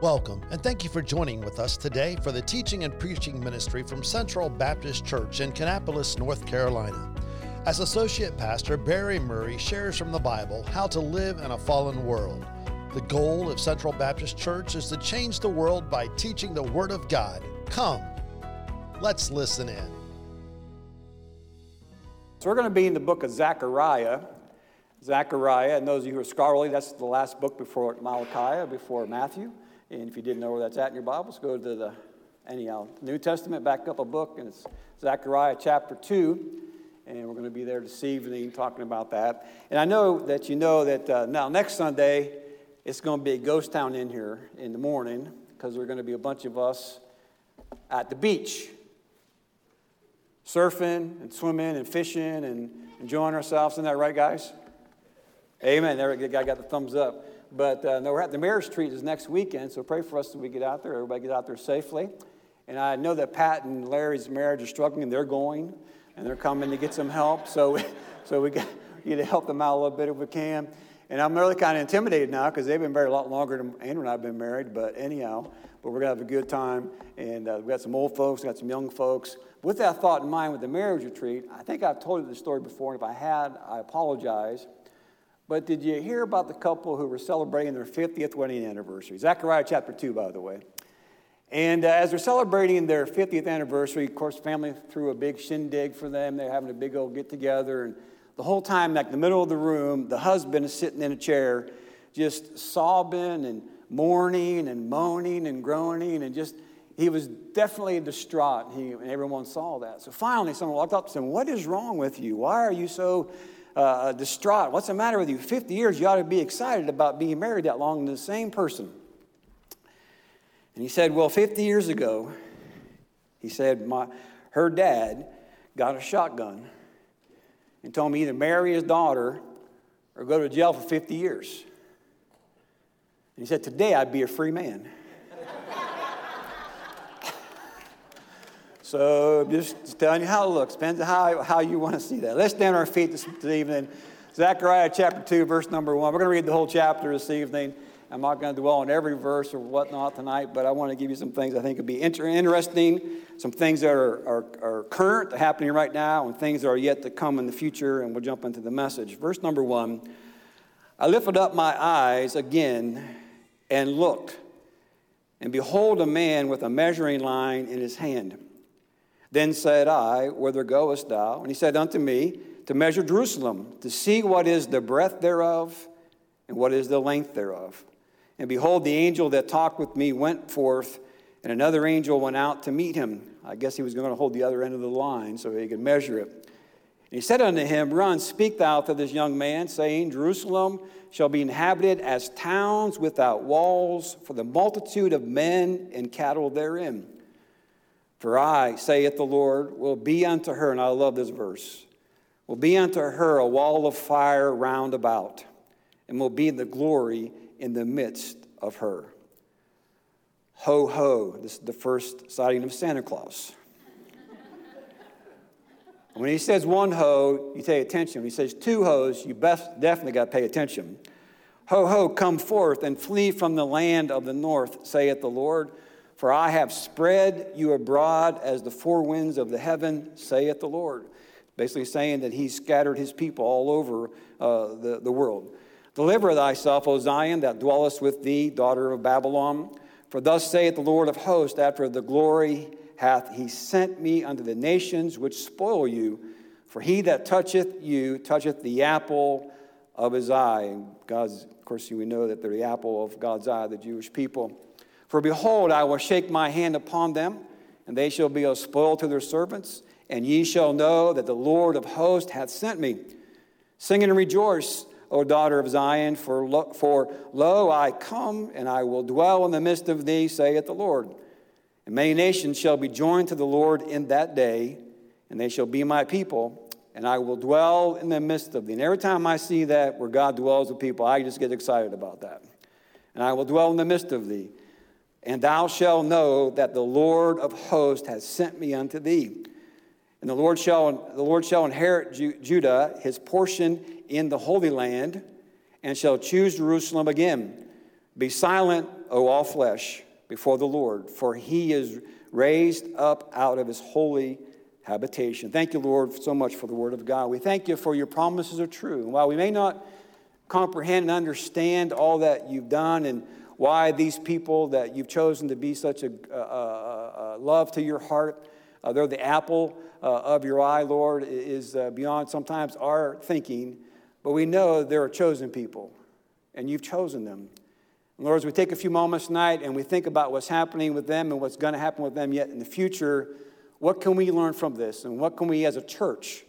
Welcome, and thank you for joining with us today for the teaching and preaching ministry from Central Baptist Church in Kannapolis, North Carolina. As Associate Pastor Barry Murray shares from the Bible how to live in a fallen world. The goal of Central Baptist Church is to change the world by teaching the Word of God. Come, let's listen in. So we're going to be in the book of Zechariah. Zechariah, and those of you who are scholarly, that's the last book before Malachi, before Matthew. And if you didn't know where that's at in your Bibles, go to the anyhow New Testament, back up a book, and it's Zechariah chapter two, and we're going to be there this evening talking about that. And I know that you know that uh, now next Sunday it's going to be a ghost town in here in the morning because we're going to be a bunch of us at the beach, surfing and swimming and fishing and enjoying ourselves. Isn't that right, guys? Amen. There, the guy got the thumbs up. But uh, no, we're at the marriage retreat is next weekend, so pray for us that we get out there. Everybody get out there safely. And I know that Pat and Larry's marriage is struggling, and they're going, and they're coming to get some help. So, so we got you to help them out a little bit if we can. And I'm really kind of intimidated now because they've been married a lot longer than Andrew and I have been married. But anyhow, but we're gonna have a good time, and uh, we've got some old folks, we got some young folks. With that thought in mind, with the marriage retreat, I think I've told you the story before. And if I had, I apologize. But did you hear about the couple who were celebrating their 50th wedding anniversary? Zechariah chapter 2, by the way. And uh, as they're celebrating their 50th anniversary, of course, family threw a big shindig for them. They're having a big old get together. And the whole time, like in the middle of the room, the husband is sitting in a chair, just sobbing and mourning and moaning and groaning and just, he was definitely distraught. He, and everyone saw that. So finally, someone walked up to him, What is wrong with you? Why are you so uh, distraught. What's the matter with you? 50 years, you ought to be excited about being married that long to the same person. And he said, Well, 50 years ago, he said, my, her dad got a shotgun and told me either marry his daughter or go to jail for 50 years. And he said, Today I'd be a free man. So just telling you how it looks. Depends on how, how you want to see that. Let's stand on our feet this, this evening. Zechariah chapter 2, verse number 1. We're going to read the whole chapter this evening. I'm not going to dwell on every verse or whatnot tonight, but I want to give you some things I think would be inter- interesting, some things that are, are, are current, happening right now, and things that are yet to come in the future, and we'll jump into the message. Verse number 1 I lifted up my eyes again and looked, and behold, a man with a measuring line in his hand. Then said I, Whither goest thou? And he said unto me, To measure Jerusalem, to see what is the breadth thereof, and what is the length thereof. And behold, the angel that talked with me went forth, and another angel went out to meet him. I guess he was going to hold the other end of the line so he could measure it. And he said unto him, Run, speak thou to this young man, saying, Jerusalem shall be inhabited as towns without walls, for the multitude of men and cattle therein. For I, saith the Lord, will be unto her, and I love this verse, will be unto her a wall of fire round about, and will be the glory in the midst of her. Ho, ho. This is the first sighting of Santa Claus. when he says one ho, you pay attention. When he says two hoes, you best, definitely got to pay attention. Ho, ho, come forth and flee from the land of the north, saith the Lord. For I have spread you abroad as the four winds of the heaven, saith the Lord. Basically saying that he's scattered his people all over uh, the, the world. Deliver thyself, O Zion, that dwellest with thee, daughter of Babylon. For thus saith the Lord of hosts, after the glory hath he sent me unto the nations which spoil you. For he that toucheth you toucheth the apple of his eye. And God's, of course, we know that they're the apple of God's eye, the Jewish people. For behold, I will shake my hand upon them, and they shall be a spoil to their servants, and ye shall know that the Lord of hosts hath sent me. Sing and rejoice, O daughter of Zion, for lo, for lo, I come, and I will dwell in the midst of thee, saith the Lord. And many nations shall be joined to the Lord in that day, and they shall be my people, and I will dwell in the midst of thee. And every time I see that where God dwells with people, I just get excited about that. And I will dwell in the midst of thee. And thou shalt know that the Lord of hosts has sent me unto thee. And the Lord shall, the Lord shall inherit Ju- Judah, his portion in the Holy Land, and shall choose Jerusalem again. Be silent, O all flesh, before the Lord, for he is raised up out of his holy habitation. Thank you, Lord, so much for the word of God. We thank you for your promises are true. And while we may not comprehend and understand all that you've done and why these people that you've chosen to be such a, a, a, love to your heart, uh, they're the apple uh, of your eye, Lord, is uh, beyond sometimes our thinking. But we know they're a chosen people, and you've chosen them. And Lord, as we take a few moments tonight and we think about what's happening with them and what's going to happen with them yet in the future, what can we learn from this? And what can we as a church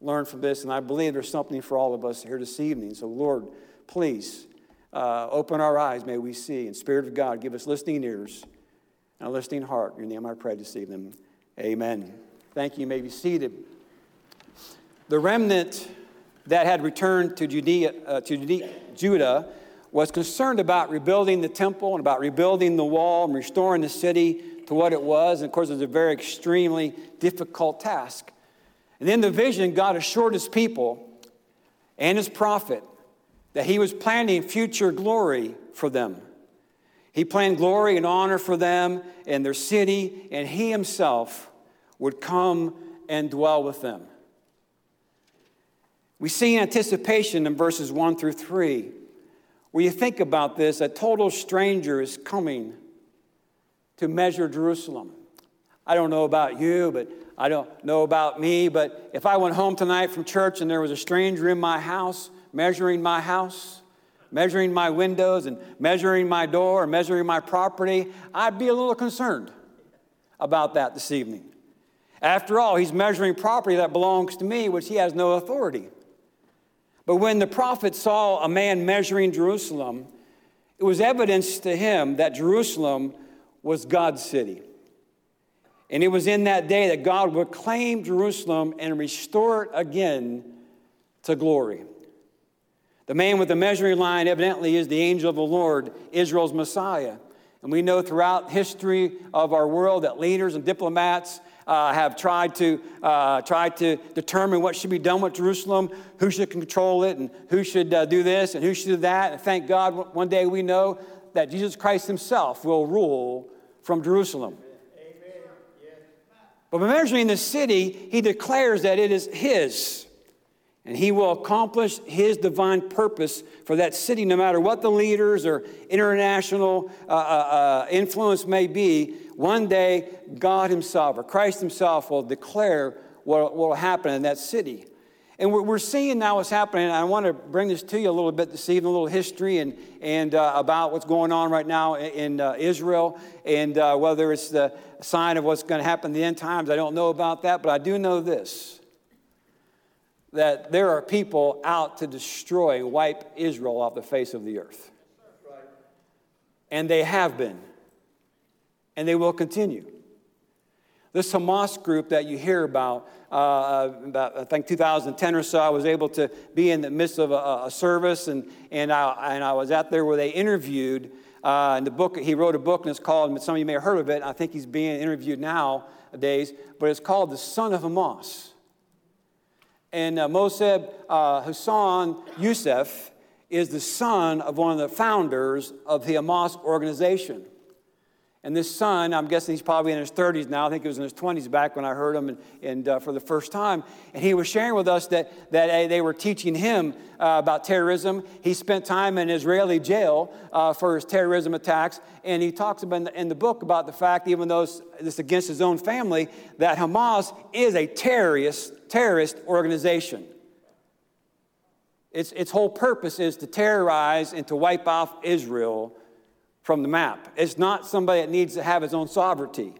learn from this? And I believe there's something for all of us here this evening. So, Lord, please uh, open our eyes, may we see. And Spirit of God, give us listening ears and a listening heart. In your name I pray this evening. Amen. Thank you. You may be seated. The remnant that had returned to, Judea, uh, to Judea, Judah was concerned about rebuilding the temple and about rebuilding the wall and restoring the city to what it was. And of course, it was a very extremely difficult task. And in the vision, God assured his people and his prophet that he was planning future glory for them. He planned glory and honor for them and their city, and he himself would come and dwell with them. We see anticipation in verses 1 through 3 where you think about this, a total stranger is coming to measure Jerusalem. I don't know about you, but I don't know about me, but if I went home tonight from church and there was a stranger in my house measuring my house, measuring my windows and measuring my door and measuring my property, I'd be a little concerned about that this evening. After all, he's measuring property that belongs to me, which he has no authority. But when the prophet saw a man measuring Jerusalem, it was evidence to him that Jerusalem was God's city. And it was in that day that God would claim Jerusalem and restore it again to glory. The man with the measuring line evidently is the angel of the Lord, Israel's Messiah. And we know throughout history of our world that leaders and diplomats uh, have tried to, uh, tried to determine what should be done with Jerusalem, who should control it, and who should uh, do this and who should do that. And thank God, one day we know that Jesus Christ himself will rule from Jerusalem. Amen. But by measuring the city, he declares that it is his. And he will accomplish his divine purpose for that city, no matter what the leaders or international uh, uh, uh influence may be. One day, God Himself or Christ Himself will declare what will happen in that city. And we're seeing now what's happening. I want to bring this to you a little bit this evening, a little history and, and uh, about what's going on right now in, in uh, Israel and uh, whether it's the sign of what's going to happen in the end times. I don't know about that, but I do know this that there are people out to destroy, wipe Israel off the face of the earth. And they have been and they will continue. This Hamas group that you hear about, uh, about I think 2010 or so, I was able to be in the midst of a, a service, and, and, I, and I was out there where they interviewed. Uh, and the book, he wrote a book, and it's called, some of you may have heard of it, I think he's being interviewed nowadays, but it's called The Son of Hamas. And uh, Mosab uh, Hassan Yousef is the son of one of the founders of the Hamas organization. And this son, I'm guessing he's probably in his 30s now. I think he was in his 20s back when I heard him and, and uh, for the first time. And he was sharing with us that, that uh, they were teaching him uh, about terrorism. He spent time in Israeli jail uh, for his terrorism attacks. And he talks about in the, in the book about the fact, even though it's against his own family, that Hamas is a terrorist, terrorist organization. Its, its whole purpose is to terrorize and to wipe off Israel from the map. It's not somebody that needs to have his own sovereignty.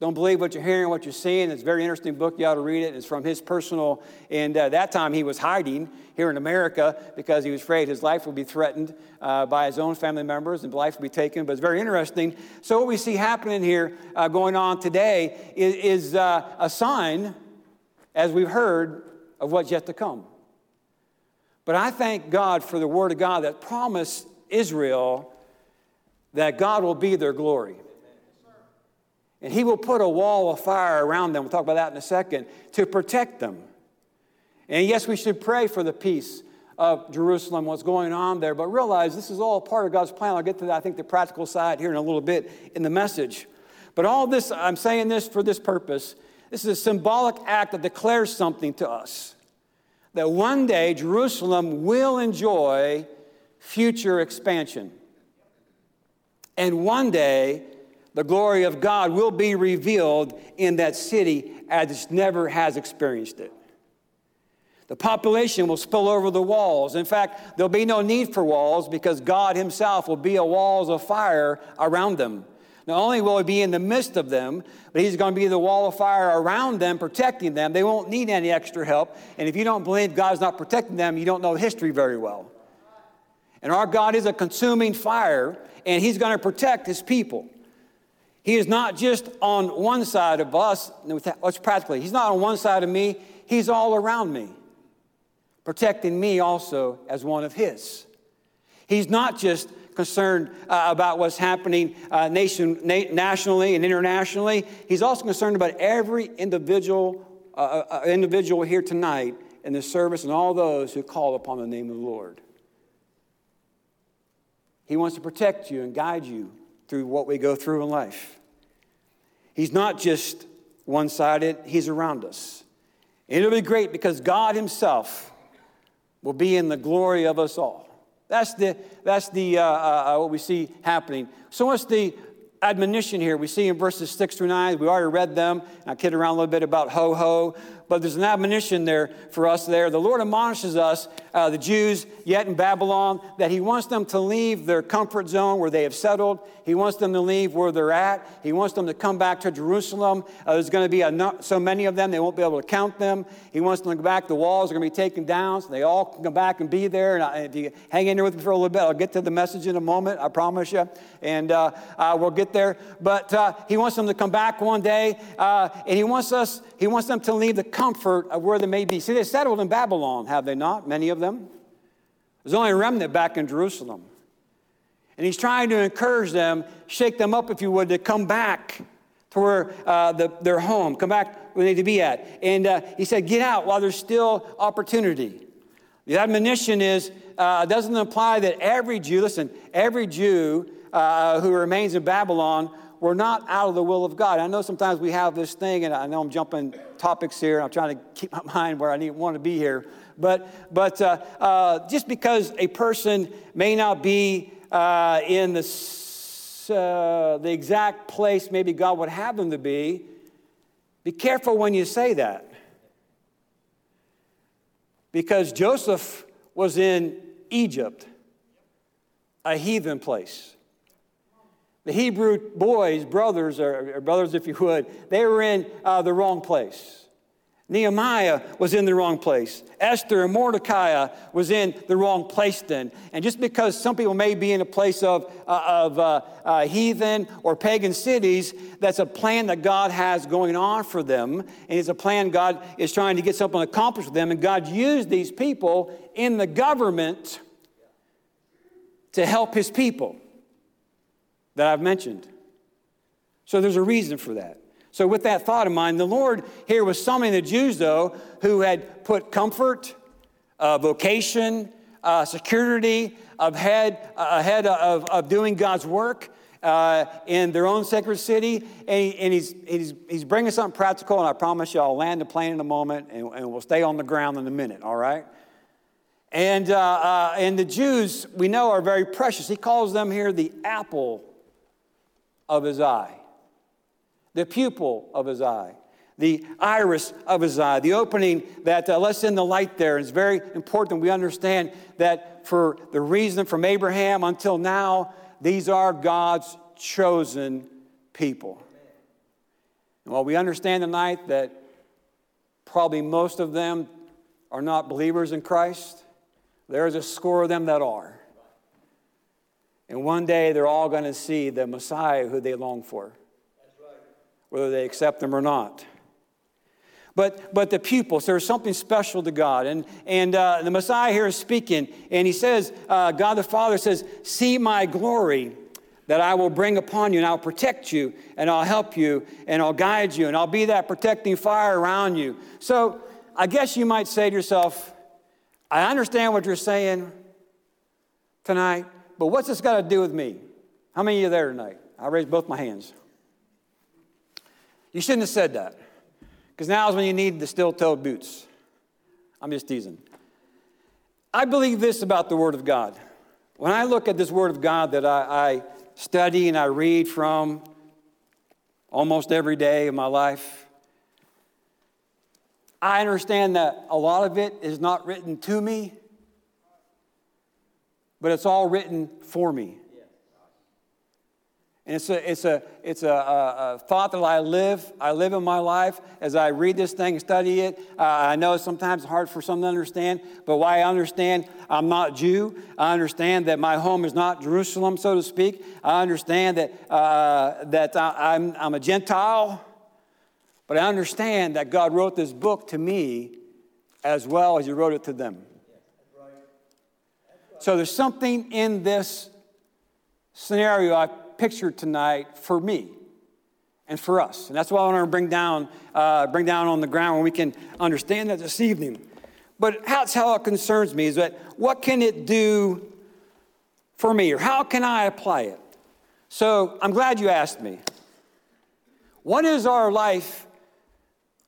Don't believe what you're hearing, what you're seeing. It's a very interesting book. You ought to read it. It's from his personal, and uh, that time he was hiding here in America because he was afraid his life would be threatened uh, by his own family members and life would be taken. But it's very interesting. So, what we see happening here uh, going on today is, is uh, a sign, as we've heard, of what's yet to come. But I thank God for the word of God that promised Israel that God will be their glory. And He will put a wall of fire around them. We'll talk about that in a second to protect them. And yes, we should pray for the peace of Jerusalem, what's going on there, but realize this is all part of God's plan. I'll get to, that, I think, the practical side here in a little bit in the message. But all this, I'm saying this for this purpose. This is a symbolic act that declares something to us that one day Jerusalem will enjoy future expansion. And one day, the glory of God will be revealed in that city as it never has experienced it. The population will spill over the walls. In fact, there'll be no need for walls because God Himself will be a walls of fire around them. Not only will He be in the midst of them, but He's going to be the wall of fire around them, protecting them. They won't need any extra help. And if you don't believe God's not protecting them, you don't know history very well. And our God is a consuming fire, and He's going to protect His people. He is not just on one side of us, let's practically, He's not on one side of me, He's all around me, protecting me also as one of His. He's not just concerned uh, about what's happening uh, nation, na- nationally and internationally. He's also concerned about every individual, uh, uh, uh, individual here tonight in the service and all those who call upon the name of the Lord. He wants to protect you and guide you through what we go through in life. He's not just one sided, He's around us. And it'll be great because God Himself will be in the glory of us all. That's the, that's the uh, uh, uh, what we see happening. So, what's the admonition here? We see in verses 6 through 9, we already read them. I kid around a little bit about ho ho, but there's an admonition there for us there. The Lord admonishes us, uh, the Jews yet in Babylon, that He wants them to leave their comfort zone where they have settled. He wants them to leave where they're at. He wants them to come back to Jerusalem. Uh, there's going to be so many of them, they won't be able to count them. He wants them to go back. The walls are going to be taken down, so they all can come back and be there. And I, if you hang in there with me for a little bit, I'll get to the message in a moment, I promise you. And uh, uh we'll get there. But uh, He wants them to come back one day, uh, and He wants us, He wants them to leave the comfort of where they may be. See, they settled in Babylon, have they not? Many of them. There's only a remnant back in Jerusalem. And he's trying to encourage them, shake them up, if you would, to come back to where uh, the, their home, come back where they need to be at. And uh, he said, Get out while there's still opportunity. The admonition is, uh, doesn't imply that every Jew, listen, every Jew uh, who remains in Babylon we're not out of the will of God. I know sometimes we have this thing, and I know I'm jumping topics here. I'm trying to keep my mind where I need, want to be here. But, but uh, uh, just because a person may not be uh, in the, uh, the exact place maybe God would have them to be, be careful when you say that. Because Joseph was in Egypt, a heathen place. The Hebrew boys, brothers, or, brothers if you would, they were in uh, the wrong place. Nehemiah was in the wrong place. Esther and Mordecai was in the wrong place then. And just because some people may be in a place of, uh, of uh, uh, heathen or pagan cities, that's a plan that God has going on for them. And it's a plan God is trying to get something accomplished with them. And God used these people in the government to help his people that I've mentioned. So there's a reason for that. So, with that thought in mind, the Lord here was summoning the Jews, though, who had put comfort, uh, vocation, uh, security ahead, uh, ahead of, of doing God's work uh, in their own sacred city. And, he, and he's, he's, he's bringing something practical, and I promise you I'll land the plane in a moment and, and we'll stay on the ground in a minute, all right? And, uh, uh, and the Jews, we know, are very precious. He calls them here the apple of his eye the pupil of his eye, the iris of his eye, the opening that uh, lets in the light there. It's very important we understand that for the reason from Abraham until now, these are God's chosen people. And while we understand tonight that probably most of them are not believers in Christ, there is a score of them that are. And one day they're all going to see the Messiah who they long for whether they accept them or not. But, but the pupils, there's something special to God. And, and uh, the Messiah here is speaking, and he says, uh, God the Father says, See my glory that I will bring upon you, and I'll protect you, and I'll help you, and I'll guide you, and I'll be that protecting fire around you. So I guess you might say to yourself, I understand what you're saying tonight, but what's this got to do with me? How many of you are there tonight? I raised both my hands. You shouldn't have said that, because now is when you need the steel toed boots. I'm just teasing. I believe this about the Word of God. When I look at this Word of God that I, I study and I read from almost every day of my life, I understand that a lot of it is not written to me, but it's all written for me. And it's a, it's a, it's a, a, a, thought that I live. I live in my life as I read this thing and study it. Uh, I know sometimes it's hard for some to understand, but why I understand I'm not Jew. I understand that my home is not Jerusalem, so to speak. I understand that, uh, that I, I'm, I'm a Gentile. But I understand that God wrote this book to me as well as He wrote it to them. So there's something in this scenario I pictured tonight for me and for us. And that's what I want to bring down, uh, bring down on the ground where we can understand that this evening. But that's how it concerns me is that what can it do for me or how can I apply it? So I'm glad you asked me. What is our life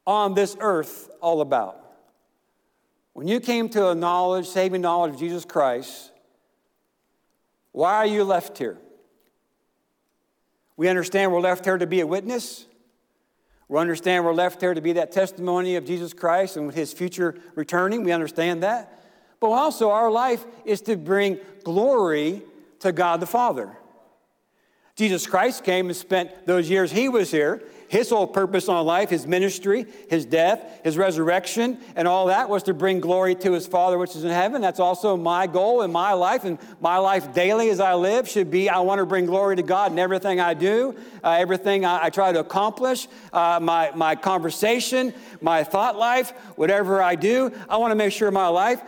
on this earth all about? When you came to a knowledge, saving knowledge of Jesus Christ, why are you left here? We understand we're left here to be a witness. We understand we're left here to be that testimony of Jesus Christ and with his future returning. We understand that. But also, our life is to bring glory to God the Father. Jesus Christ came and spent those years he was here his whole purpose on life, his ministry, his death, his resurrection, and all that was to bring glory to his Father which is in heaven. That's also my goal in my life, and my life daily as I live should be I want to bring glory to God in everything I do, uh, everything I, I, try to accomplish, uh, my, my conversation, my thought life, whatever I do. I want to make sure my life,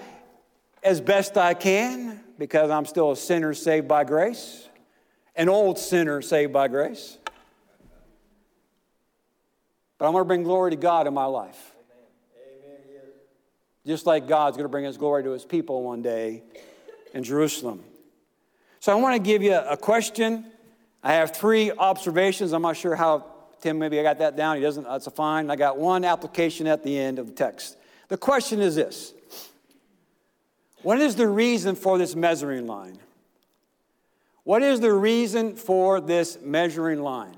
as best I can, because I'm still a sinner saved by grace, an old sinner saved by grace but I want to bring glory to God in my life. Amen. Just like God's going to bring his glory to his people one day in Jerusalem. So I want to give you a question. I have three observations. I'm not sure how Tim maybe I got that down. He doesn't. That's fine. I got one application at the end of the text. The question is this What is the reason for this measuring line? What is the reason for this measuring line?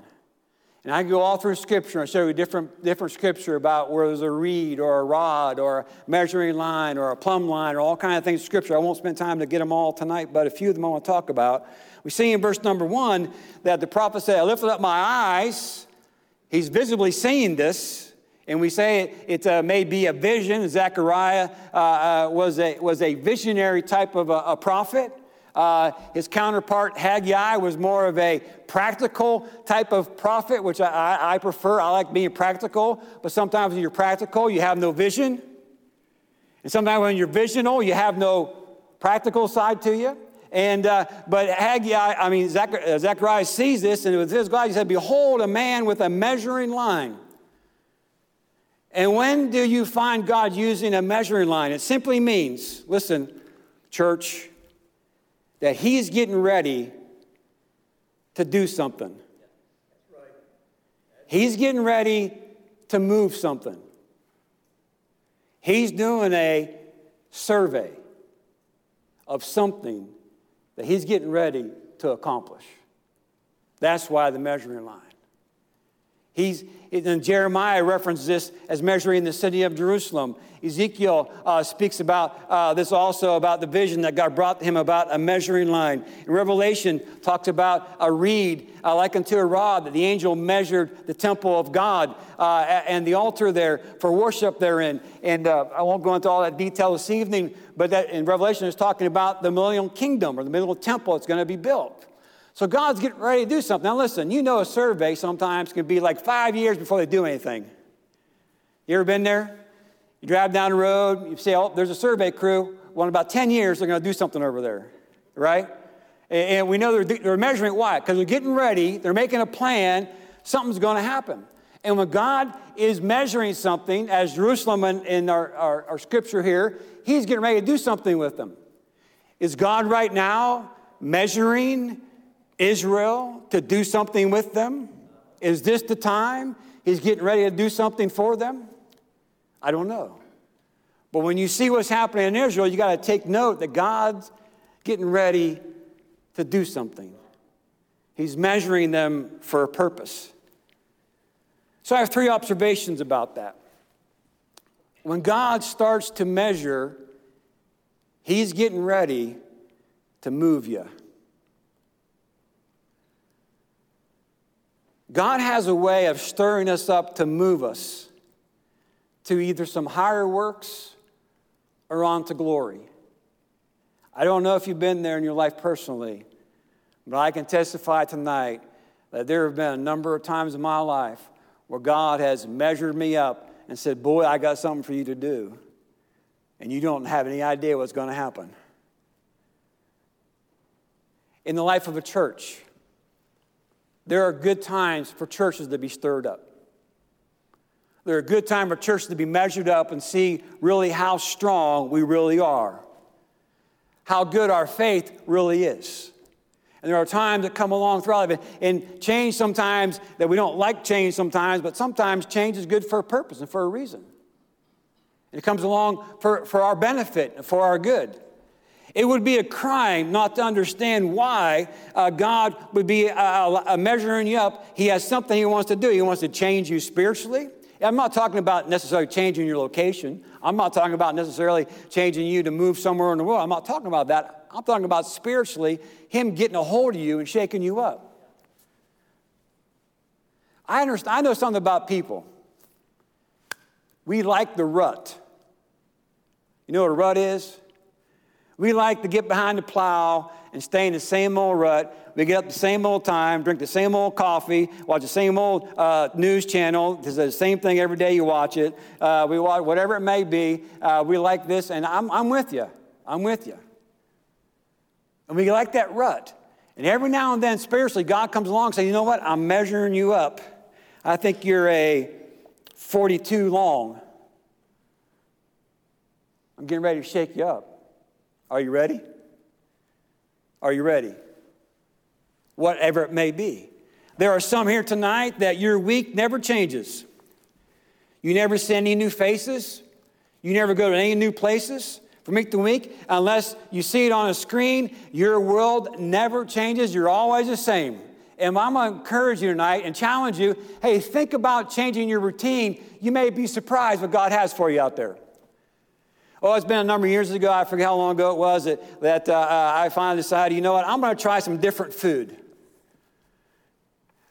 And I go all through Scripture and show you different, different Scripture about where there's a reed or a rod or a measuring line or a plumb line or all kinds of things in Scripture. I won't spend time to get them all tonight, but a few of them I want to talk about. We see in verse number one that the prophet said, I lifted up my eyes. He's visibly seeing this. And we say it, it uh, may be a vision. Zechariah uh, uh, was, a, was a visionary type of a, a prophet. Uh, his counterpart, Haggai, was more of a practical type of prophet, which I, I, I prefer. I like being practical, but sometimes when you're practical, you have no vision. And sometimes when you're visional, you have no practical side to you. And uh, but Haggai, I mean uh, Zechariah sees this, and with his God, he said, "Behold, a man with a measuring line." And when do you find God using a measuring line? It simply means, listen, church, that he's getting ready to do something. He's getting ready to move something. He's doing a survey of something that he's getting ready to accomplish. That's why the measuring line. He's, and Jeremiah references this as measuring the city of Jerusalem. Ezekiel uh, speaks about uh, this also about the vision that God brought to him about a measuring line. In Revelation talks about a reed uh, like unto a rod that the angel measured the temple of God uh, and the altar there for worship therein. And uh, I won't go into all that detail this evening, but that in Revelation is talking about the millennial kingdom or the millennial temple that's going to be built. So God's getting ready to do something. Now, listen, you know a survey sometimes can be like five years before they do anything. You ever been there? You drive down the road, you say, oh, there's a survey crew. Well, in about 10 years, they're going to do something over there, right? And we know they're, they're measuring why? Because they're getting ready, they're making a plan, something's going to happen. And when God is measuring something, as Jerusalem in, in our, our, our scripture here, He's getting ready to do something with them. Is God right now measuring Israel to do something with them? Is this the time He's getting ready to do something for them? I don't know. But when you see what's happening in Israel, you got to take note that God's getting ready to do something. He's measuring them for a purpose. So I have three observations about that. When God starts to measure, He's getting ready to move you. God has a way of stirring us up to move us to either some higher works or on to glory. I don't know if you've been there in your life personally, but I can testify tonight that there have been a number of times in my life where God has measured me up and said, Boy, I got something for you to do. And you don't have any idea what's going to happen. In the life of a church, there are good times for churches to be stirred up. There are good times for churches to be measured up and see really how strong we really are, how good our faith really is. And there are times that come along throughout it, and change sometimes that we don't like change sometimes, but sometimes change is good for a purpose and for a reason. And it comes along for, for our benefit and for our good. It would be a crime not to understand why uh, God would be uh, uh, measuring you up. He has something He wants to do. He wants to change you spiritually. I'm not talking about necessarily changing your location. I'm not talking about necessarily changing you to move somewhere in the world. I'm not talking about that. I'm talking about spiritually, Him getting a hold of you and shaking you up. I understand, I know something about people. We like the rut. You know what a rut is? We like to get behind the plow and stay in the same old rut. We get up the same old time, drink the same old coffee, watch the same old uh, news channel. It's the same thing every day you watch it. Uh, we watch whatever it may be. Uh, we like this, and I'm, I'm with you. I'm with you. And we like that rut. And every now and then, spiritually, God comes along and says, You know what? I'm measuring you up. I think you're a 42 long. I'm getting ready to shake you up. Are you ready? Are you ready? Whatever it may be. There are some here tonight that your week never changes. You never see any new faces. You never go to any new places from week to week unless you see it on a screen. Your world never changes. You're always the same. And I'm going to encourage you tonight and challenge you hey, think about changing your routine. You may be surprised what God has for you out there. Oh, it's been a number of years ago, I forget how long ago it was, that, that uh, uh I finally decided, you know what, I'm going to try some different food.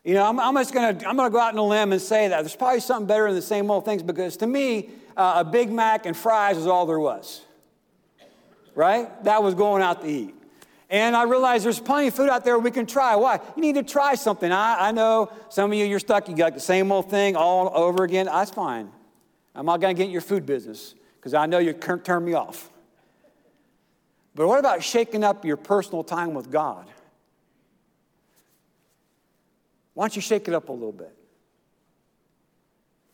You know, I'm, I'm just going to I'm going to go out on a limb and say that there's probably something better than the same old things because to me, uh, a Big Mac and fries is all there was. Right? That was going out to eat. And I realized there's plenty of food out there we can try. Why? You need to try something. I, I know some of you, you're stuck. You got the same old thing all over again. That's fine. I'm not going to get in your food business because I know you can't turn me off. But what about shaking up your personal time with God? Why don't you shake it up a little bit?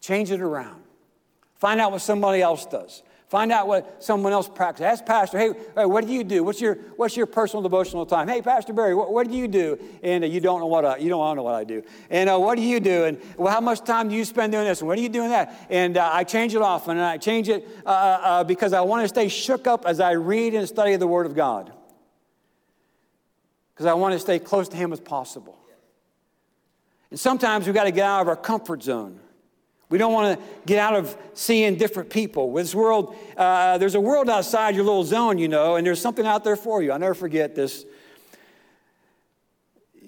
Change it around. Find out what somebody else does. Find out what someone else practices. Ask Pastor, hey, what do you do? What's your, what's your personal devotional time? Hey, Pastor Barry, what, what do you do? And uh, you don't know what I, you don't know what I do. And uh, what do you do? And well, how much time do you spend doing this? And what are you doing that? And uh, I change it often, and I change it uh, uh, uh, because I want to stay shook up as I read and study the Word of God. Because I want to stay close to Him as possible. And sometimes we've got to get out of our comfort zone. We don't want to get out of seeing different people. This world, uh, there's a world outside your little zone, you know, and there's something out there for you. I'll never forget this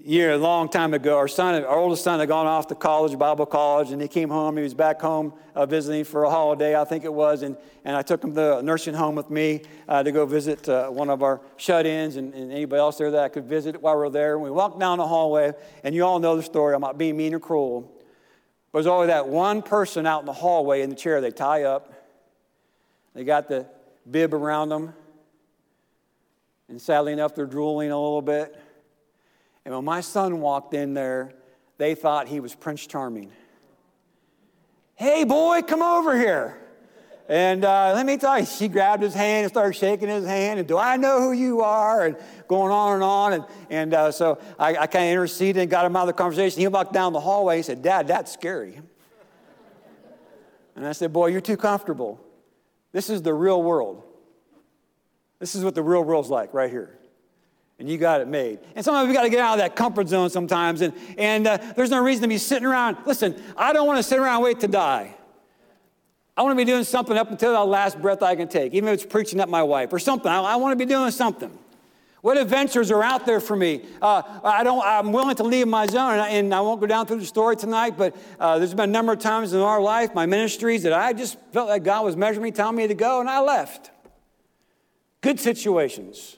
year, a long time ago. Our son, our oldest son, had gone off to college, Bible college, and he came home. He was back home uh, visiting for a holiday, I think it was, and, and I took him to the nursing home with me uh, to go visit uh, one of our shut-ins and, and, anybody else there that I could visit while we were there. And we walked down the hallway, and you all know the story. I'm not being mean or cruel. There's always that one person out in the hallway in the chair they tie up. They got the bib around them. And sadly enough, they're drooling a little bit. And when my son walked in there, they thought he was Prince Charming. Hey, boy, come over here. And uh, let me tell you, she grabbed his hand and started shaking his hand. And do I know who you are? And going on and on. And, and uh, so I, I kind of interceded and got him out of the conversation. He walked down the hallway. He said, Dad, that's scary. And I said, Boy, you're too comfortable. This is the real world. This is what the real world's like right here. And you got it made. And sometimes we got to get out of that comfort zone sometimes. And, and uh, there's no reason to be sitting around. Listen, I don't want to sit around and wait to die. I want to be doing something up until the last breath I can take, even if it's preaching at my wife or something. I, I want to be doing something. What adventures are out there for me? Uh, I don't, I'm willing to leave my zone, and I, and I won't go down through the story tonight, but uh, there's been a number of times in our life, my ministries, that I just felt like God was measuring me, telling me to go, and I left. Good situations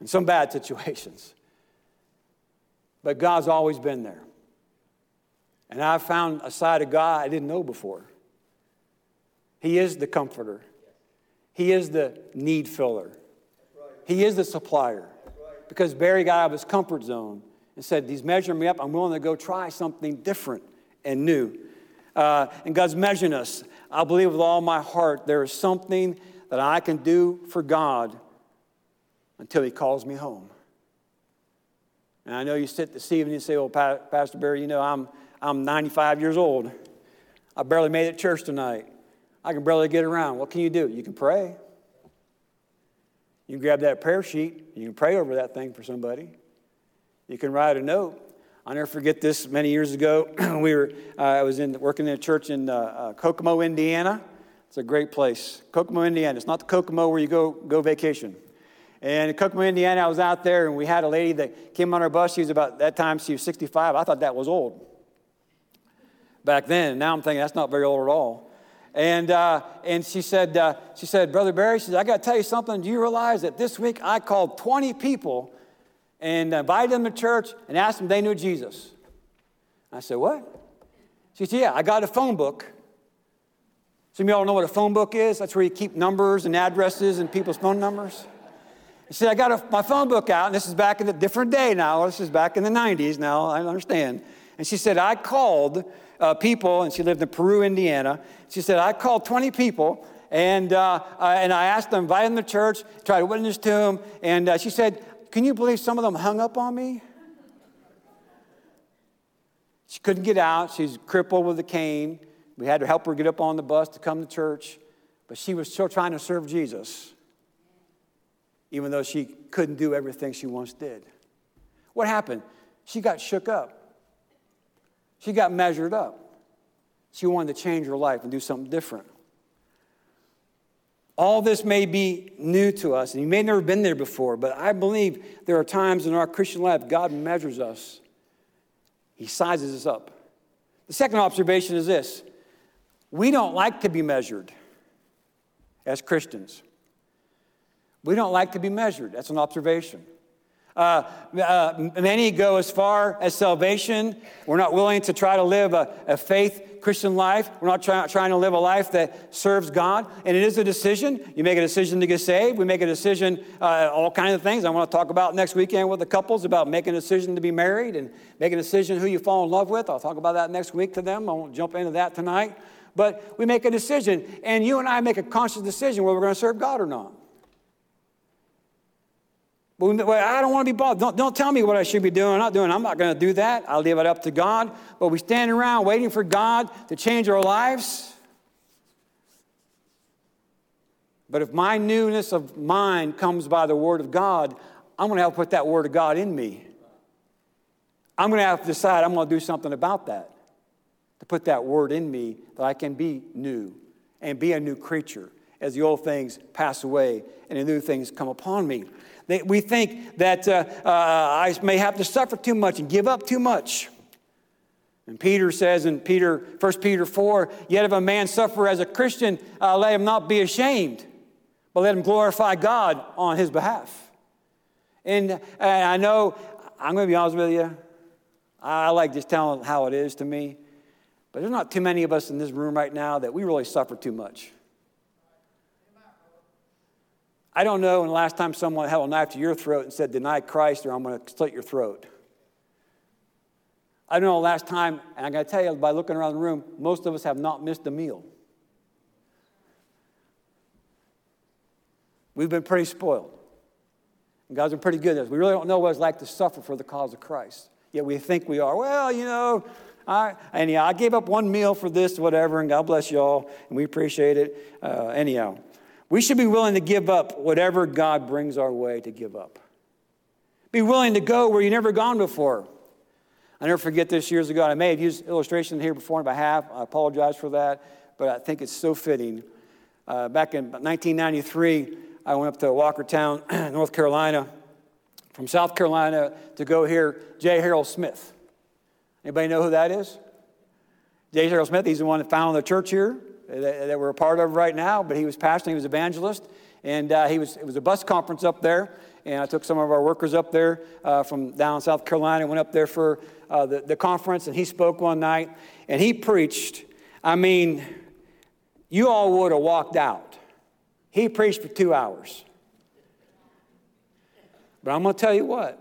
and some bad situations. But God's always been there. And I've found a side of God I didn't know before. He is the comforter, He is the need filler, He is the supplier. Because Barry got out of his comfort zone and said, He's measuring me up. I'm willing to go try something different and new. Uh, and God's measuring us. I believe with all my heart there is something that I can do for God until He calls me home. And I know you sit this evening and say, Well, Pastor Barry, you know, I'm, I'm 95 years old. I barely made it church tonight. I can barely get around. What can you do? You can pray. You can grab that prayer sheet. You can pray over that thing for somebody. You can write a note. I'll never forget this many years ago. we were, uh, I was in, working in a church in uh, uh, Kokomo, Indiana. It's a great place. Kokomo, Indiana. It's not the Kokomo where you go, go vacation. And in Kokomo, Indiana, I was out there and we had a lady that came on our bus. She was about, that time, she was 65. I thought that was old back then. Now I'm thinking that's not very old at all. And, uh, and she, said, uh, she said, Brother Barry, she said, I got to tell you something. Do you realize that this week I called 20 people and invited them to church and asked them they knew Jesus? I said, What? She said, Yeah, I got a phone book. Some of y'all know what a phone book is? That's where you keep numbers and addresses and people's phone numbers. She said, I got a, my phone book out, and this is back in a different day now. This is back in the 90s now, I understand. And she said, I called uh, people, and she lived in Peru, Indiana. She said, I called 20 people, and, uh, and I asked them, invited them to church, tried to witness to them, and uh, she said, Can you believe some of them hung up on me? She couldn't get out. She's crippled with a cane. We had to help her get up on the bus to come to church, but she was still trying to serve Jesus, even though she couldn't do everything she once did. What happened? She got shook up. She got measured up. She wanted to change her life and do something different. All this may be new to us, and you may have never been there before, but I believe there are times in our Christian life God measures us, He sizes us up. The second observation is this we don't like to be measured as Christians. We don't like to be measured. That's an observation. Uh, uh, many go as far as salvation. We're not willing to try to live a, a faith Christian life. We're not try, trying to live a life that serves God. And it is a decision. You make a decision to get saved. We make a decision, uh, all kinds of things. I want to talk about next weekend with the couples about making a decision to be married and making a decision who you fall in love with. I'll talk about that next week to them. I won't jump into that tonight. But we make a decision, and you and I make a conscious decision whether we're going to serve God or not. I don't want to be bothered. Don't, don't tell me what I should be doing. I'm not doing. I'm not going to do that. I'll leave it up to God. But we stand around waiting for God to change our lives. But if my newness of mind comes by the Word of God, I'm going to have to put that Word of God in me. I'm going to have to decide I'm going to do something about that. To put that Word in me that I can be new and be a new creature as the old things pass away and the new things come upon me. We think that uh, uh, I may have to suffer too much and give up too much. And Peter says in Peter, 1 Peter 4, yet if a man suffer as a Christian, uh, let him not be ashamed, but let him glorify God on his behalf. And, and I know, I'm going to be honest with you, I like just telling how it is to me, but there's not too many of us in this room right now that we really suffer too much. I don't know when the last time someone held a knife to your throat and said, Deny Christ or I'm going to slit your throat. I don't know the last time, and I got to tell you by looking around the room, most of us have not missed a meal. We've been pretty spoiled. And God's been pretty good at us. We really don't know what it's like to suffer for the cause of Christ. Yet we think we are. Well, you know, I, anyhow, I gave up one meal for this, whatever, and God bless you all, and we appreciate it. Uh, anyhow, we should be willing to give up whatever God brings our way to give up. Be willing to go where you've never gone before. I never forget this years ago. I may have used illustration here before on behalf. I apologize for that, but I think it's so fitting. Uh, back in 1993, I went up to Walkertown, North Carolina, from South Carolina to go hear J. Harold Smith. Anybody know who that is? J. Harold Smith, he's the one that founded the church here that, that we're a part of right now, but he was pastor, he was evangelist, and uh, he was, it was a bus conference up there, and I took some of our workers up there uh, from down South Carolina, went up there for uh, the, the conference, and he spoke one night, and he preached. I mean, you all would have walked out. He preached for two hours. But I'm going to tell you what,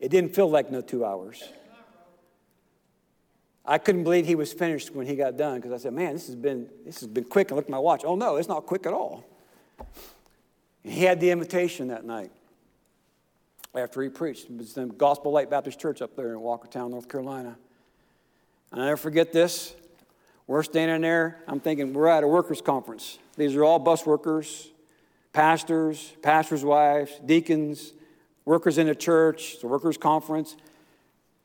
it didn't feel like no two hours. I couldn't believe he was finished when he got done because I said, man, this has been, this has been quick. I looked at my watch. Oh, no, it's not quick at all. And he had the invitation that night after he preached. It was the Gospel Light Baptist Church up there in Walkertown, North Carolina. And I never forget this. We're standing there. I'm thinking, we're at a workers' conference. These are all bus workers, pastors, pastors' wives, deacons, workers in a church. A workers' conference.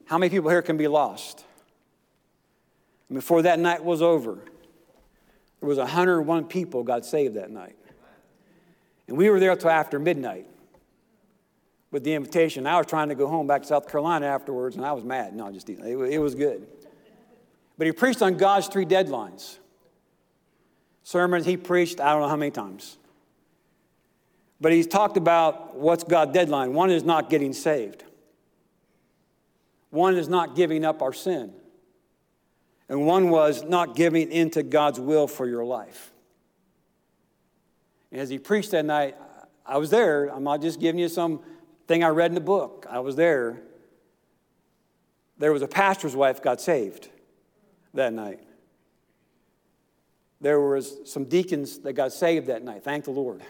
How many people here can be lost? And before that night was over, there was 101 people got saved that night. And we were there until after midnight with the invitation. I was trying to go home back to South Carolina afterwards, and I was mad. No, just it was good. But he preached on God's three deadlines. Sermons he preached, I don't know how many times. But he's talked about what's God's deadline. One is not getting saved. One is not giving up our sin and one was not giving into God's will for your life. And as he preached that night, I was there. I'm not just giving you some thing I read in the book. I was there. There was a pastor's wife got saved that night. There was some deacons that got saved that night. Thank the Lord.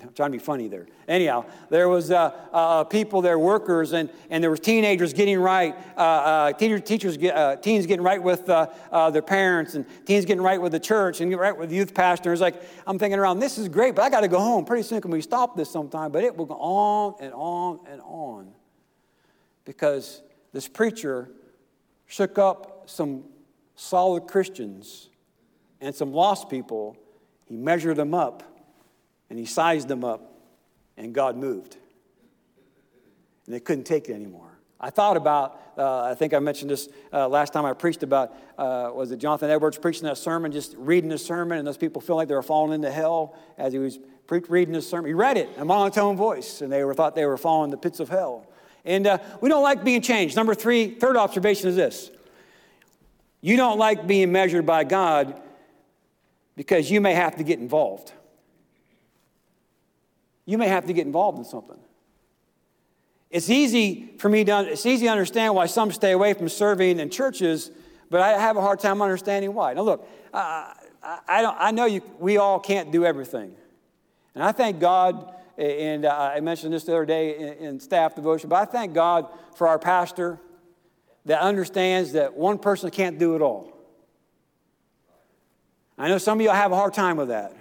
I'm trying to be funny there. Anyhow, there was uh, uh, people there, workers, and, and there was teenagers getting right, uh, uh teacher, teachers, get, uh, teens getting right with uh, their parents, and teens getting right with the church, and getting right with the youth pastors. Like, I'm thinking around, this is great, but I got to go home. Pretty soon can we stop this sometime? But it will go on and on and on. Because this preacher shook up some solid Christians and some lost people. He measured them up and he sized them up, and God moved. And they couldn't take it anymore. I thought about, uh, I think I mentioned this uh, last time I preached about, uh, was it Jonathan Edwards preaching that sermon, just reading the sermon, and those people feel like they were falling into hell as he was pre- reading his sermon. He read it in a monotone voice, and they were, thought they were falling the pits of hell. And uh, we don't like being changed. Number three, third observation is this you don't like being measured by God because you may have to get involved you may have to get involved in something. It's easy for me to, it's easy to understand why some stay away from serving in churches, but I have a hard time understanding why. Now, look, uh, I, don't, I know you, we all can't do everything. And I thank God, and uh, I mentioned this the other day in, in staff devotion, but I thank God for our pastor that understands that one person can't do it all. I know some of you have a hard time with that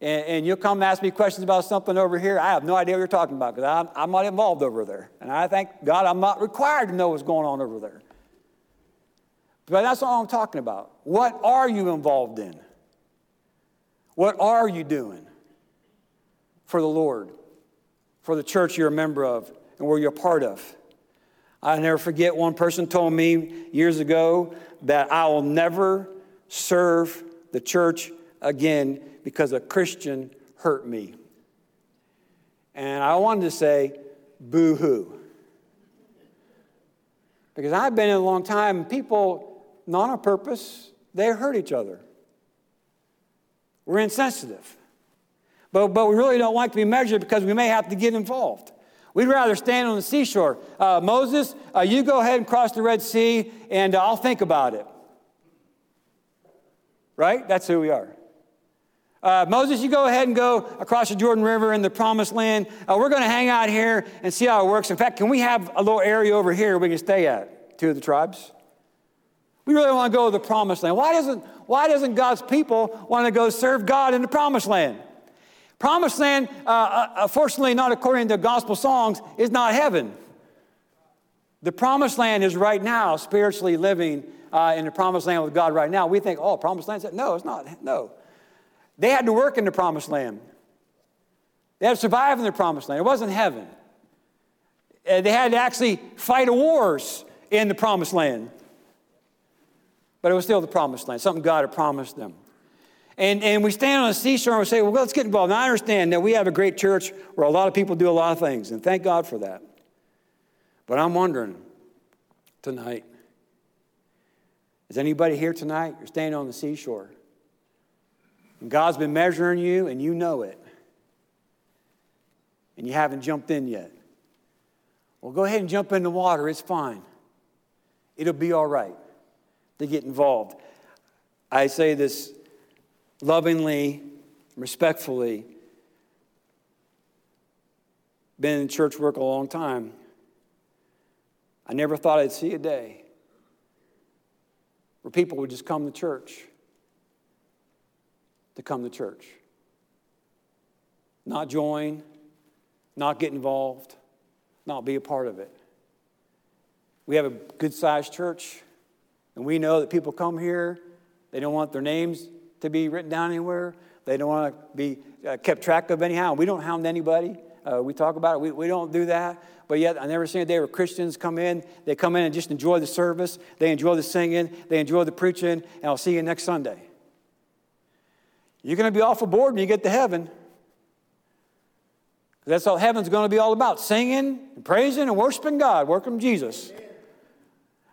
and, and, you'll come ask me questions about something over here, I have no idea what you're talking about because I'm, I'm not involved over there. And I thank God I'm not required to know what's going on over there. But that's all I'm talking about. What are you involved in? What are you doing for the Lord, for the church you're a member of, and where you're a part of? I never forget one person told me years ago that I will never serve the church again because a Christian hurt me. And I wanted to say, boo hoo. Because I've been in a long time, people, not on purpose, they hurt each other. We're insensitive. But, but we really don't like to be measured because we may have to get involved. We'd rather stand on the seashore. Uh, Moses, uh, you go ahead and cross the Red Sea, and I'll think about it. Right? That's who we are. Uh, Moses, you go ahead and go across the Jordan River in the promised land. Uh, we're going to hang out here and see how it works. In fact, can we have a little area over here we can stay at? Two of the tribes. We really want to go to the promised land. Why doesn't, why doesn't God's people want to go serve God in the promised land? Promised land, uh, uh, unfortunately, not according to gospel songs, is not heaven. The promised land is right now, spiritually living uh, in the promised land with God right now. We think, oh, promised land? No, it's not. No. They had to work in the promised land. They had to survive in the promised land. It wasn't heaven. Uh, they had to actually fight wars in the promised land. But it was still the promised land, something God had promised them. And, and we stand on the seashore and we say, well, let's get involved. Now, I understand that we have a great church where a lot of people do a lot of things, and thank God for that. But I'm wondering tonight, is anybody here tonight? You're standing on the seashore. And God's been measuring you, and you know it. And you haven't jumped in yet. Well, go ahead and jump in the water. It's fine. It'll be all right to get involved. I say this lovingly, respectfully. Been in church work a long time. I never thought I'd see a day where people would just come to church to come to church. Not join, not get involved, not be a part of it. We have a good sized church, and we know that people come here, they don't want their names to be written down anywhere, they don't want to be uh, kept track of anyhow. We don't hound anybody. Uh, we talk about it. We, we don't do that. But yet, I never seen a day where Christians come in. They come in and just enjoy the service. They enjoy the singing. They enjoy the preaching. And I'll see you next Sunday. You're going to be awful bored when you get to heaven. That's all heaven's going to be all about singing, and praising, and worshiping God, worshiping Jesus.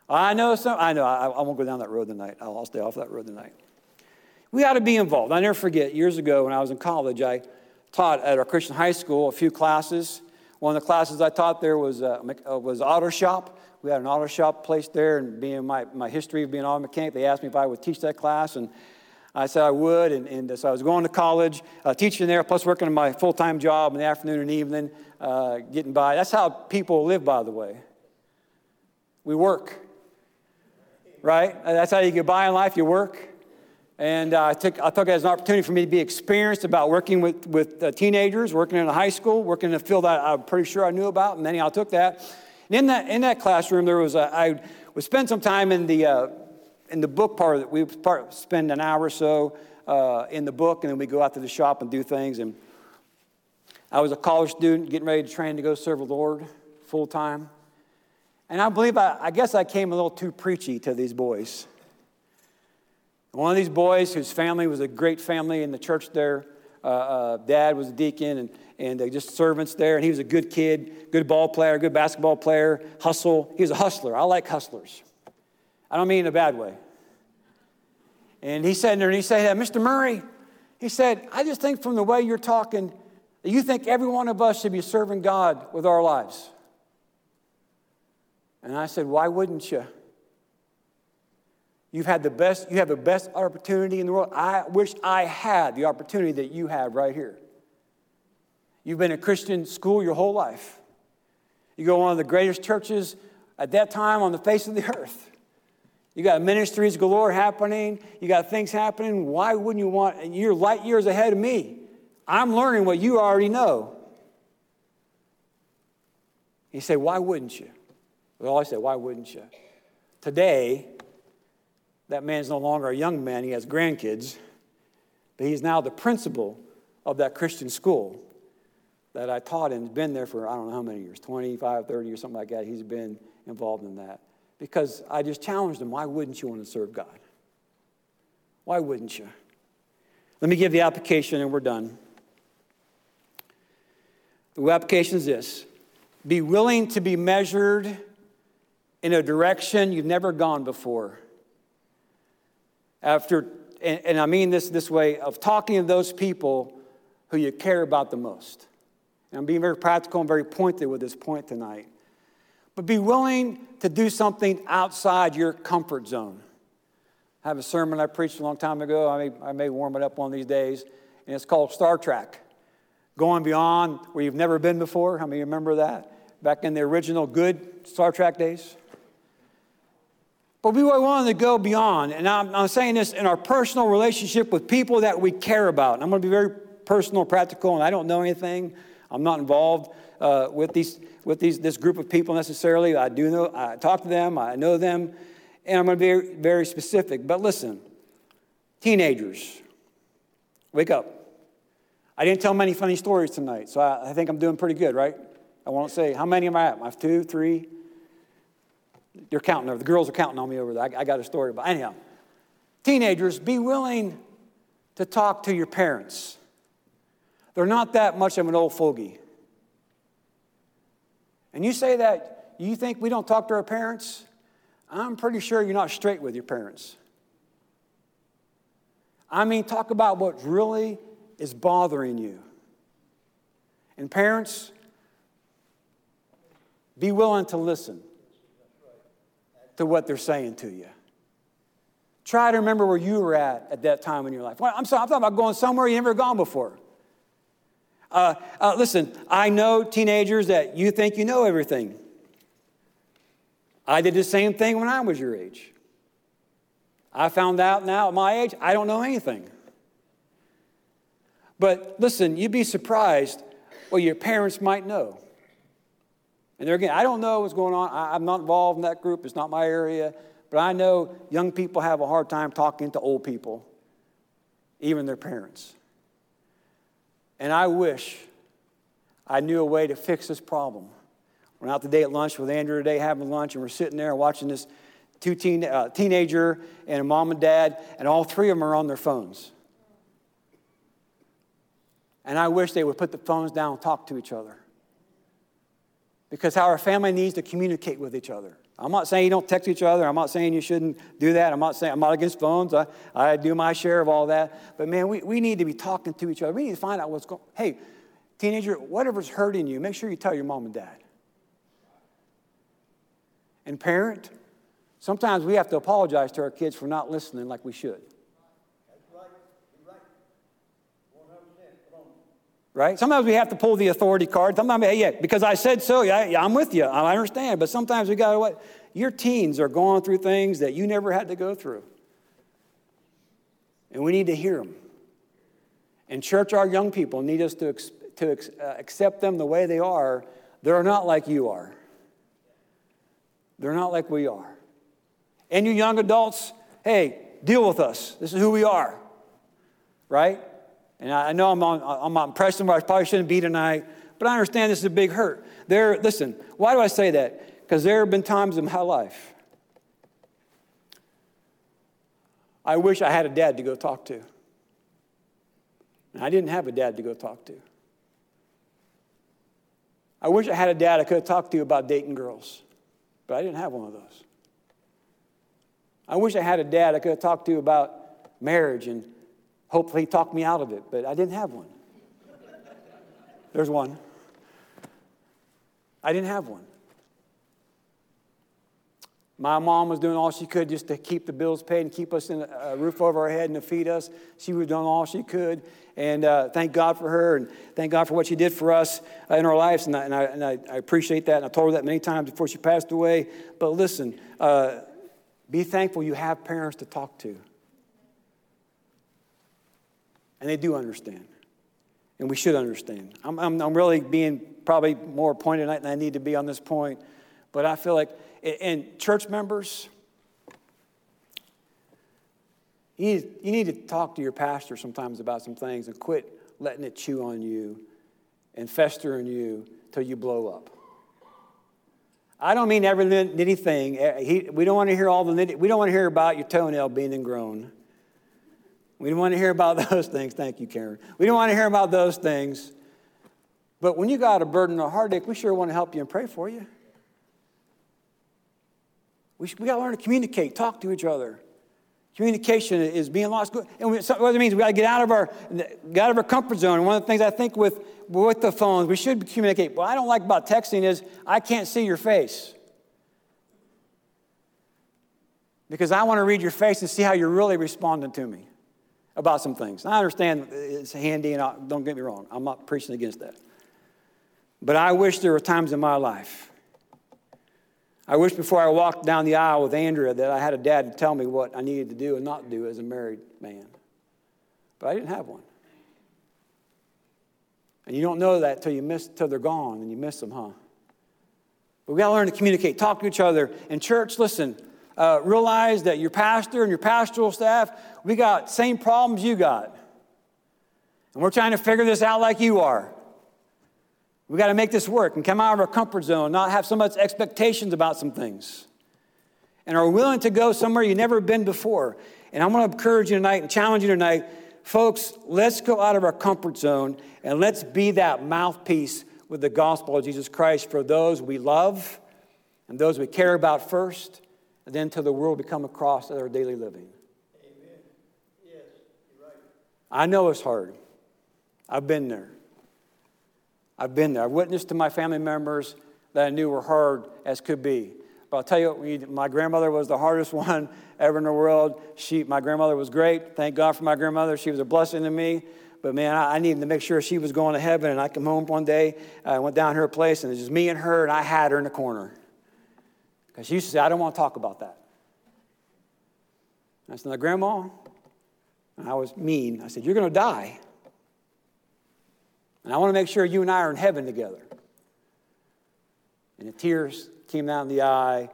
I know some, I know, I, I, won't go down that road tonight. I'll, I'll stay off that road tonight. We ought to be involved. I never forget, years ago when I was in college, I taught at our Christian high school a few classes. One of the classes I taught there was, uh was auto shop. We had an auto shop place there, and being my, my history of being an auto mechanic, they asked me if I would teach that class. And I said I would, and, and so I was going to college, uh, teaching there, plus working in my full time job in the afternoon and evening, uh, getting by. That's how people live, by the way. We work, right? That's how you get by in life, you work. And uh, I, took, I took it as an opportunity for me to be experienced about working with, with uh, teenagers, working in a high school, working in a field that I'm pretty sure I knew about, and then I took that. And in that, in that classroom, there was a, I would spend some time in the uh, in the book part of it, we part, spend an hour or so uh, in the book, and then we go out to the shop and do things. And I was a college student getting ready to train to go serve the Lord full time. And I believe, I, I guess I came a little too preachy to these boys. One of these boys, whose family was a great family in the church there, uh, uh, dad was a deacon and, and uh, just servants there, and he was a good kid, good ball player, good basketball player, hustle. He was a hustler. I like hustlers. I don't mean in a bad way. And he said, and he said, Mr. Murray, he said, I just think from the way you're talking, you think every one of us should be serving God with our lives. And I said, Why wouldn't you? You've had the best, you have the best opportunity in the world. I wish I had the opportunity that you have right here. You've been in Christian school your whole life. You go to one of the greatest churches at that time on the face of the earth. You got ministries galore happening. You got things happening. Why wouldn't you want? And you're light years ahead of me. I'm learning what you already know. He say, why wouldn't you? Well, I say, why wouldn't you? Today, that man's no longer a young man. He has grandkids. But he's now the principal of that Christian school that I taught in. Been there for I don't know how many years 25, 30 or something like that. He's been involved in that because I just challenged him why wouldn't you want to serve God? Why wouldn't you? Let me give the application and we're done. The application is this be willing to be measured in a direction you've never gone before. After, and, and I mean this this way, of talking to those people who you care about the most. And I'm being very practical and very pointed with this point tonight. But be willing to do something outside your comfort zone. I have a sermon I preached a long time ago. I may, I may warm it up one of these days, and it's called Star Trek Going Beyond Where You've Never Been Before. How many remember that? Back in the original good Star Trek days. But we wanted to go beyond. And I'm, I'm, saying this in our personal relationship with people that we care about. And I'm going to be very personal, practical, and I don't know anything. I'm not involved uh, with, these, with these, this group of people necessarily. I do know, I talk to them, I know them, and I'm going to be very, specific. But listen, teenagers, wake up. I didn't tell many funny stories tonight, so I, I think I'm doing pretty good, right? I won't say, how many am I at? I have two, three? They're counting over. The girls are counting on me over there. I, I got a story, but anyhow, teenagers, be willing to talk to your parents. They're not that much of an old fogey. And you say that you think we don't talk to our parents? I'm pretty sure you're not straight with your parents. I mean, talk about what really is bothering you. And parents, be willing to listen to what they're saying to you. Try to remember where you were at at that time in your life. Well, I'm sorry, I'm talking about going somewhere you've never gone before. Uh, uh, listen, I know teenagers that you think you know everything. I did the same thing when I was your age. I found out now at my age, I don't know anything. But listen, you'd be surprised what your parents might know. And there again, I don't know what's going on. I, am not involved in that group, it's not my area. But I know young people have a hard time talking to old people, even their parents. And I wish I knew a way to fix this problem. Went out today at lunch with Andrew today, having lunch, and we're sitting there watching this two teen, uh, teenager and a mom and dad, and all three of them are on their phones. And I wish they would put the phones down and talk to each other. Because our family needs to communicate with each other. I'm not saying you don't text each other. I'm not saying you shouldn't do that. I'm not saying I'm not against phones. I, I do my share of all that. But man, we, we need to be talking to each other. We need to find out what's going Hey, teenager, whatever's hurting you, make sure you tell your mom and dad. And parent, sometimes we have to apologize to our kids for not listening like we should. Right? Sometimes we have to pull the authority card. Sometimes, hey, yeah, because I said so. Yeah, yeah I'm with you. I understand. But sometimes we got to what? Your teens are going through things that you never had to go through. And we need to hear them. And church, our young people need us to, to uh, accept them the way they are. They're not like you are. They're not like we are. And you young adults, hey, deal with us. This is who we are, right? And I know I'm on, I'm on pressing where I probably shouldn't be tonight, but I understand this is a big hurt. There, listen, why do I say that? Because there have been times in my life I wish I had a dad to go talk to. And I didn't have a dad to go talk to. I wish I had a dad I could have talked to about dating girls, but I didn't have one of those. I wish I had a dad I could have talked to about marriage and Hopefully, he talked me out of it, but I didn't have one. There's one. I didn't have one. My mom was doing all she could just to keep the bills paid and keep us in a roof over our head and to feed us. She was doing all she could. And uh, thank God for her and thank God for what she did for us uh, in our lives. And, I, and, I, and I, appreciate that. And I told her that many times before she passed away. But listen, uh, be thankful you have parents to talk to. And they do understand. And we should understand. I'm, I'm, I'm really being probably more pointed tonight than I need to be on this point. But I feel like, and church members, you need, you need to talk to your pastor sometimes about some things and quit letting it chew on you and fester in you till you blow up. I don't mean every nitty thing. Eh, we don't want to hear all the we don't want to hear about your toenail being ingrown. We don't want to hear about those things. Thank you, Karen. We don't want to hear about those things. But when you got a burden or a heartache, we sure want to help you and pray for you. We, we got to learn to communicate, talk to each other. Communication is being lost. And we, so what it means, we got to get out of our get out of our comfort zone. And one of the things I think with with the phones, we should communicate. What I don't like about texting is I can't see your face. Because I want to read your face and see how you're really responding to me about some things. I understand it's handy, and I, don't get me wrong, I'm not preaching against that. But I wish there were times in my life. I wish before I walked down the aisle with Andrea that I had a dad to tell me what I needed to do and not do as a married man. But I didn't have one. And you don't know that till you miss till they're gone and you miss them, huh? But we got to learn to communicate, talk to each other. In church, listen, uh, realize that your pastor and your pastoral staff, we got same problems you got. And we're trying to figure this out like you are. We got to make this work and come out of our comfort zone, not have so much expectations about some things. And are willing to go somewhere you've never been before. And I'm going to encourage you tonight and challenge you tonight folks, let's go out of our comfort zone and let's be that mouthpiece with the gospel of Jesus Christ for those we love and those we care about first, then to the world become a cross in our daily living. Amen. Yes, right. I know it's hard. I've been there. I've been there. I've witnessed to my family members that I knew were hard as could be. But I'll tell you what, my grandmother was the hardest one ever in the world. She, my grandmother was great. Thank God for my grandmother. She was a blessing to me. But man, I, needed to make sure she was going to heaven. And I come home one day, I went down her place, and it was just me and her, and I had her in the corner. She used to say, I don't want to talk about that. I said, Now, Grandma, and I was mean. I said, You're going to die. And I want to make sure you and I are in heaven together. And the tears came down the eye.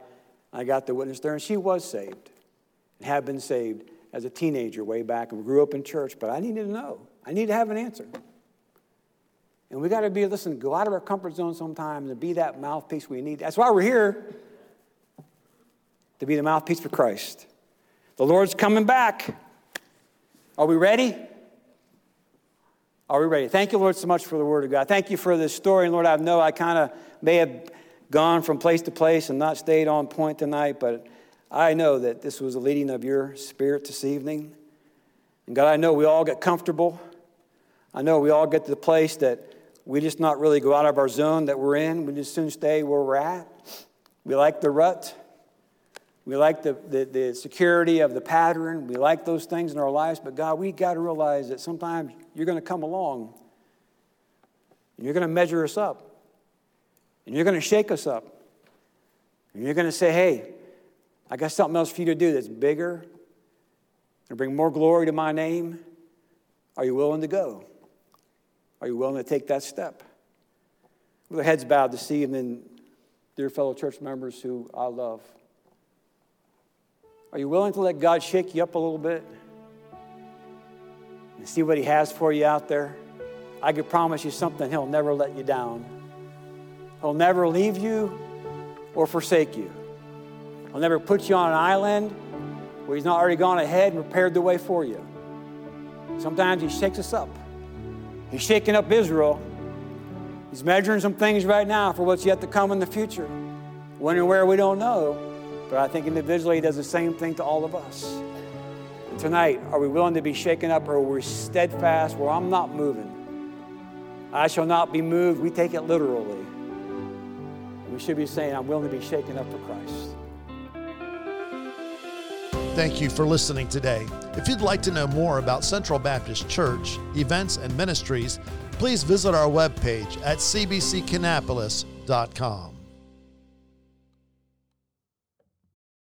I got the witness there, and she was saved and had been saved as a teenager way back and grew up in church. But I needed to know. I need to have an answer. And we got to be, listen, go out of our comfort zone sometimes and be that mouthpiece we need. That's why we're here to be the mouthpiece for Christ. The Lord's coming back. Are we ready? Are we ready? Thank you, Lord, so much for the Word of God. Thank you for this story. And Lord, I know I kind of may have gone from place to place and not stayed on point tonight, but I know that this was a leading of your Spirit this evening. And God, I know we all get comfortable. I know we all get to the place that we just not really go out of our zone that we're in. We just soon stay where we're at. We like the rut. We like the, the, the, security of the pattern. We like those things in our lives. But God, we got to realize that sometimes you're going to come along and you're going to measure us up and you're going to shake us up. And you're going to say, hey, I got something else for you to do that's bigger and bring more glory to my name. Are you willing to go? Are you willing to take that step? With our heads bowed this evening, dear fellow church members who I love. Are you willing to let God shake you up a little bit and see what He has for you out there? I can promise you something He'll never let you down. He'll never leave you or forsake you. He'll never put you on an island where He's not already gone ahead and prepared the way for you. Sometimes He shakes us up. He's shaking up Israel. He's measuring some things right now for what's yet to come in the future. When and where we don't know. But I think individually, He does the same thing to all of us. Tonight, are we willing to be shaken up or we're we steadfast where I'm not moving? I shall not be moved. We take it literally. We should be saying, I'm willing to be shaken up for Christ. Thank you for listening today. If you'd like to know more about Central Baptist Church, events, and ministries, please visit our webpage at cbckannapolis.com.